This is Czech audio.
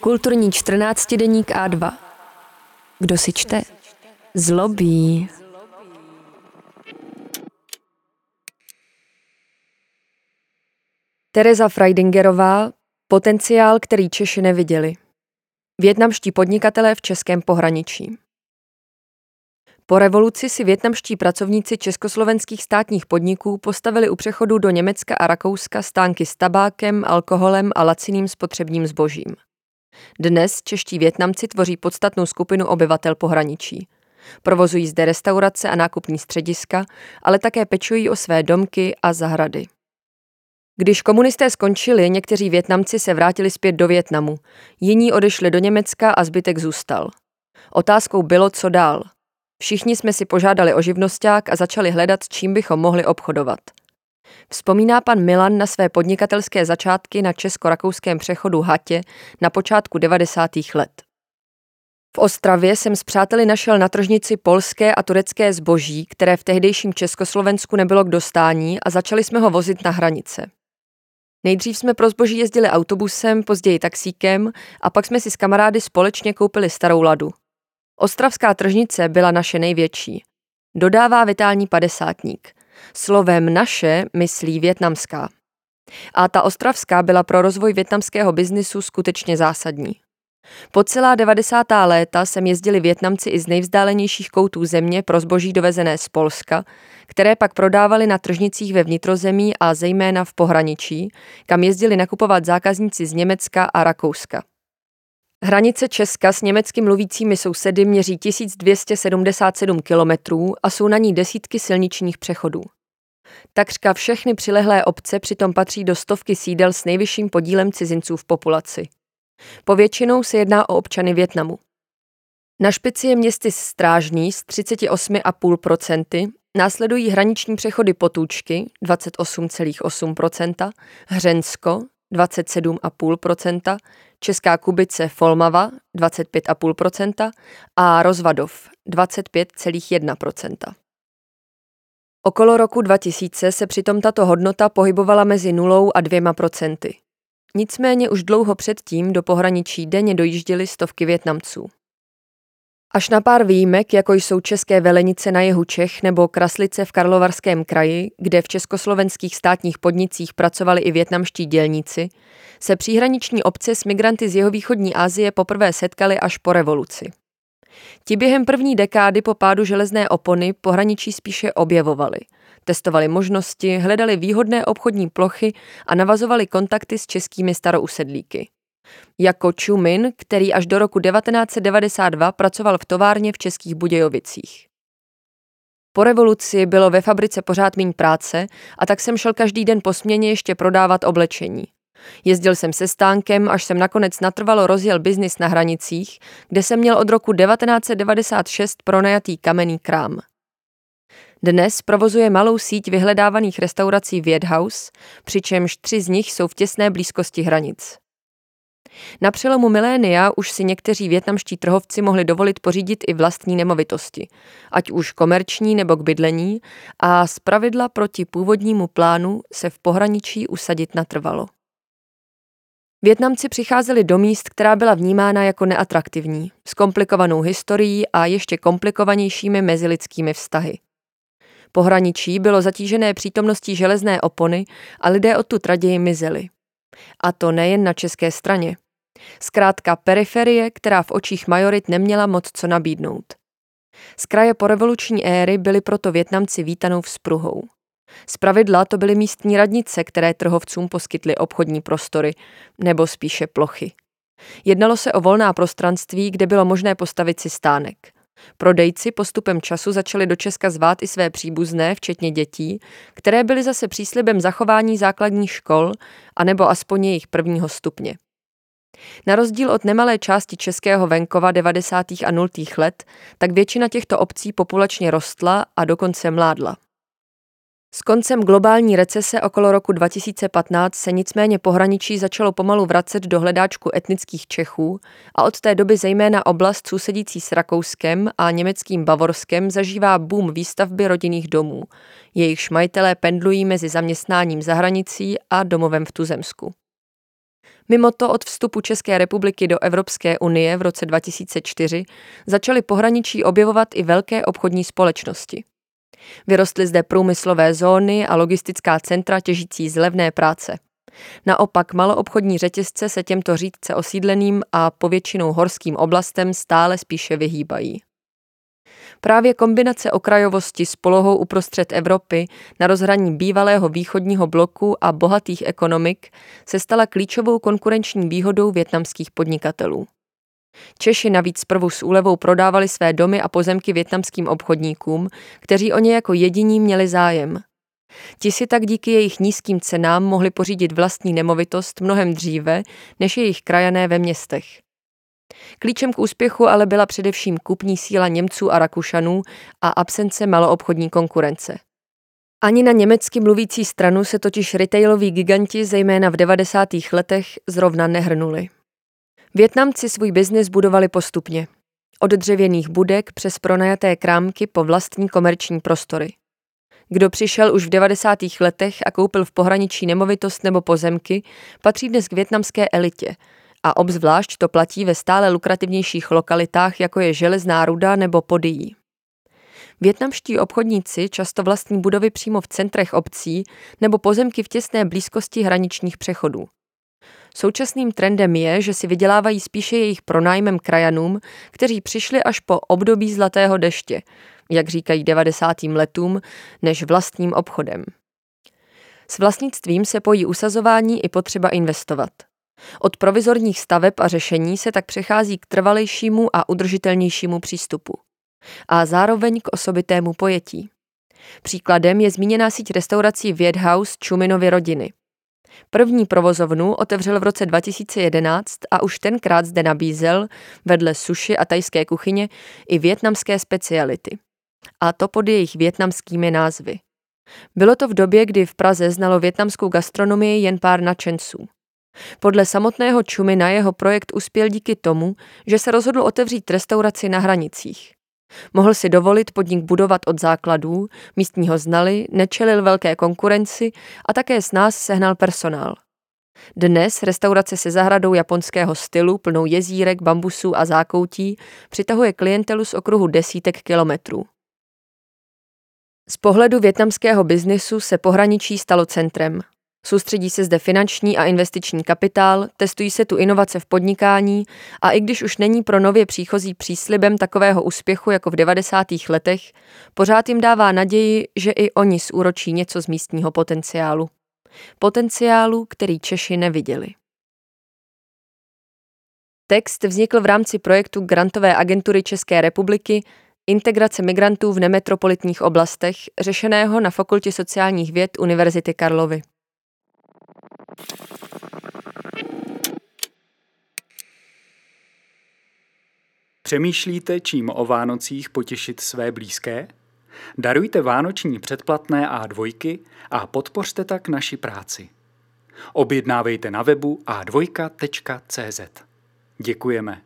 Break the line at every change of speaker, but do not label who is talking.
Kulturní 14 deník A2. Kdo si čte? Zlobí. Tereza Freidingerová, potenciál, který Češi neviděli. Větnamští podnikatelé v českém pohraničí. Po revoluci si větnamští pracovníci československých státních podniků postavili u přechodu do Německa a Rakouska stánky s tabákem, alkoholem a laciným spotřebním zbožím. Dnes čeští Větnamci tvoří podstatnou skupinu obyvatel pohraničí. Provozují zde restaurace a nákupní střediska, ale také pečují o své domky a zahrady. Když komunisté skončili, někteří Větnamci se vrátili zpět do Větnamu, jiní odešli do Německa a zbytek zůstal. Otázkou bylo, co dál. Všichni jsme si požádali o živnosták a začali hledat, čím bychom mohli obchodovat. Vzpomíná pan Milan na své podnikatelské začátky na česko-rakouském přechodu Hatě na počátku 90. let. V Ostravě jsem s přáteli našel na tržnici polské a turecké zboží, které v tehdejším Československu nebylo k dostání a začali jsme ho vozit na hranice. Nejdřív jsme pro zboží jezdili autobusem, později taxíkem a pak jsme si s kamarády společně koupili starou ladu. Ostravská tržnice byla naše největší. Dodává vitální padesátník. Slovem naše myslí větnamská. A ta ostravská byla pro rozvoj větnamského biznisu skutečně zásadní. Po celá 90. léta sem jezdili Větnamci i z nejvzdálenějších koutů země pro zboží dovezené z Polska, které pak prodávali na tržnicích ve vnitrozemí a zejména v pohraničí, kam jezdili nakupovat zákazníci z Německa a Rakouska. Hranice Česka s německy mluvícími sousedy měří 1277 kilometrů a jsou na ní desítky silničních přechodů. Takřka všechny přilehlé obce přitom patří do stovky sídel s nejvyšším podílem cizinců v populaci. Povětšinou se jedná o občany Větnamu. Na špici je městy Strážný s 38,5%, následují hraniční přechody Potůčky 28,8%, Hřensko 27,5%, Česká Kubice Folmava 25,5% a Rozvadov 25,1%. Okolo roku 2000 se přitom tato hodnota pohybovala mezi nulou a dvěma procenty. Nicméně už dlouho předtím do pohraničí denně dojížděly stovky Větnamců. Až na pár výjimek, jako jsou české velenice na jihu Čech nebo Kraslice v Karlovarském kraji, kde v československých státních podnicích pracovali i větnamští dělníci, se příhraniční obce s migranty z jihovýchodní Asie poprvé setkali až po revoluci. Ti během první dekády po pádu železné opony pohraničí spíše objevovali. Testovali možnosti, hledali výhodné obchodní plochy a navazovali kontakty s českými starousedlíky jako Čumin, který až do roku 1992 pracoval v továrně v Českých Budějovicích. Po revoluci bylo ve fabrice pořád méně práce a tak jsem šel každý den po směně ještě prodávat oblečení. Jezdil jsem se stánkem, až jsem nakonec natrvalo rozjel biznis na hranicích, kde jsem měl od roku 1996 pronajatý kamenný krám. Dnes provozuje malou síť vyhledávaných restaurací Viethouse, přičemž tři z nich jsou v těsné blízkosti hranic. Na přelomu milénia už si někteří větnamští trhovci mohli dovolit pořídit i vlastní nemovitosti, ať už komerční nebo k bydlení, a zpravidla proti původnímu plánu se v pohraničí usadit natrvalo. Větnamci přicházeli do míst, která byla vnímána jako neatraktivní, s komplikovanou historií a ještě komplikovanějšími mezilidskými vztahy. Pohraničí bylo zatížené přítomností železné opony a lidé odtud raději mizeli. A to nejen na české straně. Zkrátka periferie, která v očích majorit neměla moc co nabídnout. Z kraje po revoluční éry byli proto Větnamci vítanou vzpruhou. Z pravidla to byly místní radnice, které trhovcům poskytly obchodní prostory, nebo spíše plochy. Jednalo se o volná prostranství, kde bylo možné postavit si stánek. Prodejci postupem času začali do Česka zvát i své příbuzné, včetně dětí, které byly zase příslibem zachování základních škol, anebo aspoň jejich prvního stupně. Na rozdíl od nemalé části českého venkova 90. a 0. let, tak většina těchto obcí populačně rostla a dokonce mládla. S koncem globální recese okolo roku 2015 se nicméně pohraničí začalo pomalu vracet do hledáčku etnických Čechů a od té doby zejména oblast sousedící s Rakouskem a německým Bavorskem zažívá boom výstavby rodinných domů. Jejich majitelé pendlují mezi zaměstnáním za hranicí a domovem v Tuzemsku. Mimo to od vstupu České republiky do Evropské unie v roce 2004 začaly pohraničí objevovat i velké obchodní společnosti. Vyrostly zde průmyslové zóny a logistická centra těžící z levné práce. Naopak maloobchodní řetězce se těmto řídce osídleným a povětšinou horským oblastem stále spíše vyhýbají. Právě kombinace okrajovosti s polohou uprostřed Evropy na rozhraní bývalého východního bloku a bohatých ekonomik se stala klíčovou konkurenční výhodou větnamských podnikatelů. Češi navíc zprvu s úlevou prodávali své domy a pozemky větnamským obchodníkům, kteří o ně jako jediní měli zájem. Ti si tak díky jejich nízkým cenám mohli pořídit vlastní nemovitost mnohem dříve než jejich krajané ve městech. Klíčem k úspěchu ale byla především kupní síla Němců a Rakušanů a absence maloobchodní konkurence. Ani na německy mluvící stranu se totiž retailoví giganti zejména v 90. letech zrovna nehrnuli. Větnamci svůj biznis budovali postupně. Od dřevěných budek přes pronajaté krámky po vlastní komerční prostory. Kdo přišel už v 90. letech a koupil v pohraničí nemovitost nebo pozemky, patří dnes k větnamské elitě – a obzvlášť to platí ve stále lukrativnějších lokalitách, jako je Železná ruda nebo Podijí. Větnamští obchodníci často vlastní budovy přímo v centrech obcí nebo pozemky v těsné blízkosti hraničních přechodů. Současným trendem je, že si vydělávají spíše jejich pronájmem krajanům, kteří přišli až po období zlatého deště, jak říkají 90. letům, než vlastním obchodem. S vlastnictvím se pojí usazování i potřeba investovat. Od provizorních staveb a řešení se tak přechází k trvalejšímu a udržitelnějšímu přístupu. A zároveň k osobitému pojetí. Příkladem je zmíněná síť restaurací Vědhouse Čuminovy rodiny. První provozovnu otevřel v roce 2011 a už tenkrát zde nabízel, vedle suši a tajské kuchyně, i větnamské speciality. A to pod jejich větnamskými názvy. Bylo to v době, kdy v Praze znalo větnamskou gastronomii jen pár nadšenců. Podle samotného Čumina jeho projekt uspěl díky tomu, že se rozhodl otevřít restauraci na hranicích. Mohl si dovolit podnik budovat od základů, místní ho znali, nečelil velké konkurenci a také s nás sehnal personál. Dnes restaurace se zahradou japonského stylu, plnou jezírek, bambusů a zákoutí, přitahuje klientelu z okruhu desítek kilometrů. Z pohledu větnamského biznisu se pohraničí stalo centrem. Soustředí se zde finanční a investiční kapitál, testují se tu inovace v podnikání a i když už není pro nově příchozí příslibem takového úspěchu jako v 90. letech, pořád jim dává naději, že i oni zúročí něco z místního potenciálu. Potenciálu, který Češi neviděli. Text vznikl v rámci projektu Grantové agentury České republiky Integrace migrantů v nemetropolitních oblastech, řešeného na Fakultě sociálních věd Univerzity Karlovy.
Přemýšlíte, čím o Vánocích potěšit své blízké? Darujte vánoční předplatné A2 a podpořte tak naši práci. Objednávejte na webu a2.cz. Děkujeme.